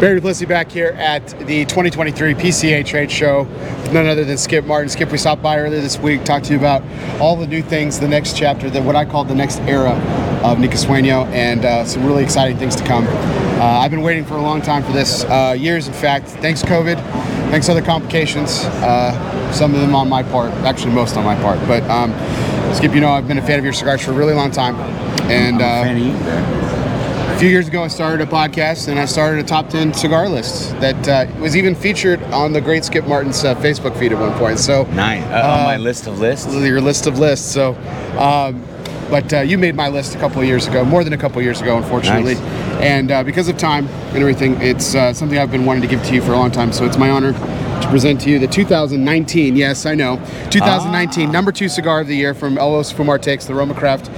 Bear Duplisea back here at the 2023 PCA Trade Show. with None other than Skip Martin. Skip, we stopped by earlier this week, talked to you about all the new things, the next chapter, the, what I call the next era of Nica Sueño, and uh, some really exciting things to come. Uh, I've been waiting for a long time for this, uh, years in fact. Thanks COVID, thanks other complications, uh, some of them on my part, actually most on my part. But um, Skip, you know I've been a fan of your cigars for a really long time, and. A few years ago, I started a podcast and I started a top 10 cigar list that uh, was even featured on the great Skip Martin's uh, Facebook feed at one point. So, Nice. Uh, on my list of lists. your list of lists. So, um, but uh, you made my list a couple of years ago, more than a couple years ago, unfortunately. Nice. And uh, because of time and everything, it's uh, something I've been wanting to give to you for a long time. So it's my honor to present to you the 2019, yes, I know, 2019 Ah. number two cigar of the year from Elos Fumar Takes, the RoMa Craft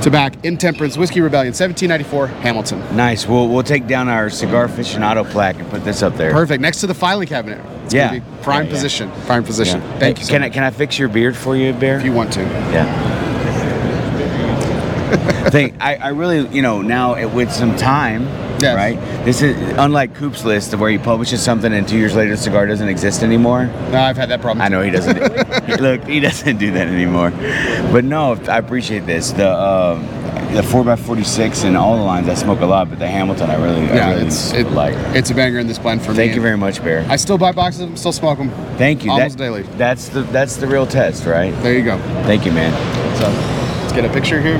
Tobac Intemperance Whiskey Rebellion, 1794, Hamilton. Nice. We'll we'll take down our cigar aficionado plaque and put this up there. Perfect. Next to the filing cabinet. It's Yeah. gonna be prime Yeah, yeah. position. Prime position. Yeah. Thank you. So Can I can I fix your beard for you, Bear? if you want to. Yeah. Think I, I really you know now it, with some time, Yes. right? This is unlike Coop's list where he publishes something and two years later the cigar doesn't exist anymore. No, I've had that problem. I know he doesn't. look, he doesn't do that anymore. But no, I appreciate this. The uh, the four x forty six and all the lines I smoke a lot, but the Hamilton I really, Yeah, I really it's it, like. it's a banger in this blend for me. Thank you very much, Bear. I still buy boxes of them, still smoke them. Thank you. Almost That- daily. That's the that's the real test, right? There you go. Thank you, man. So let's get a picture here.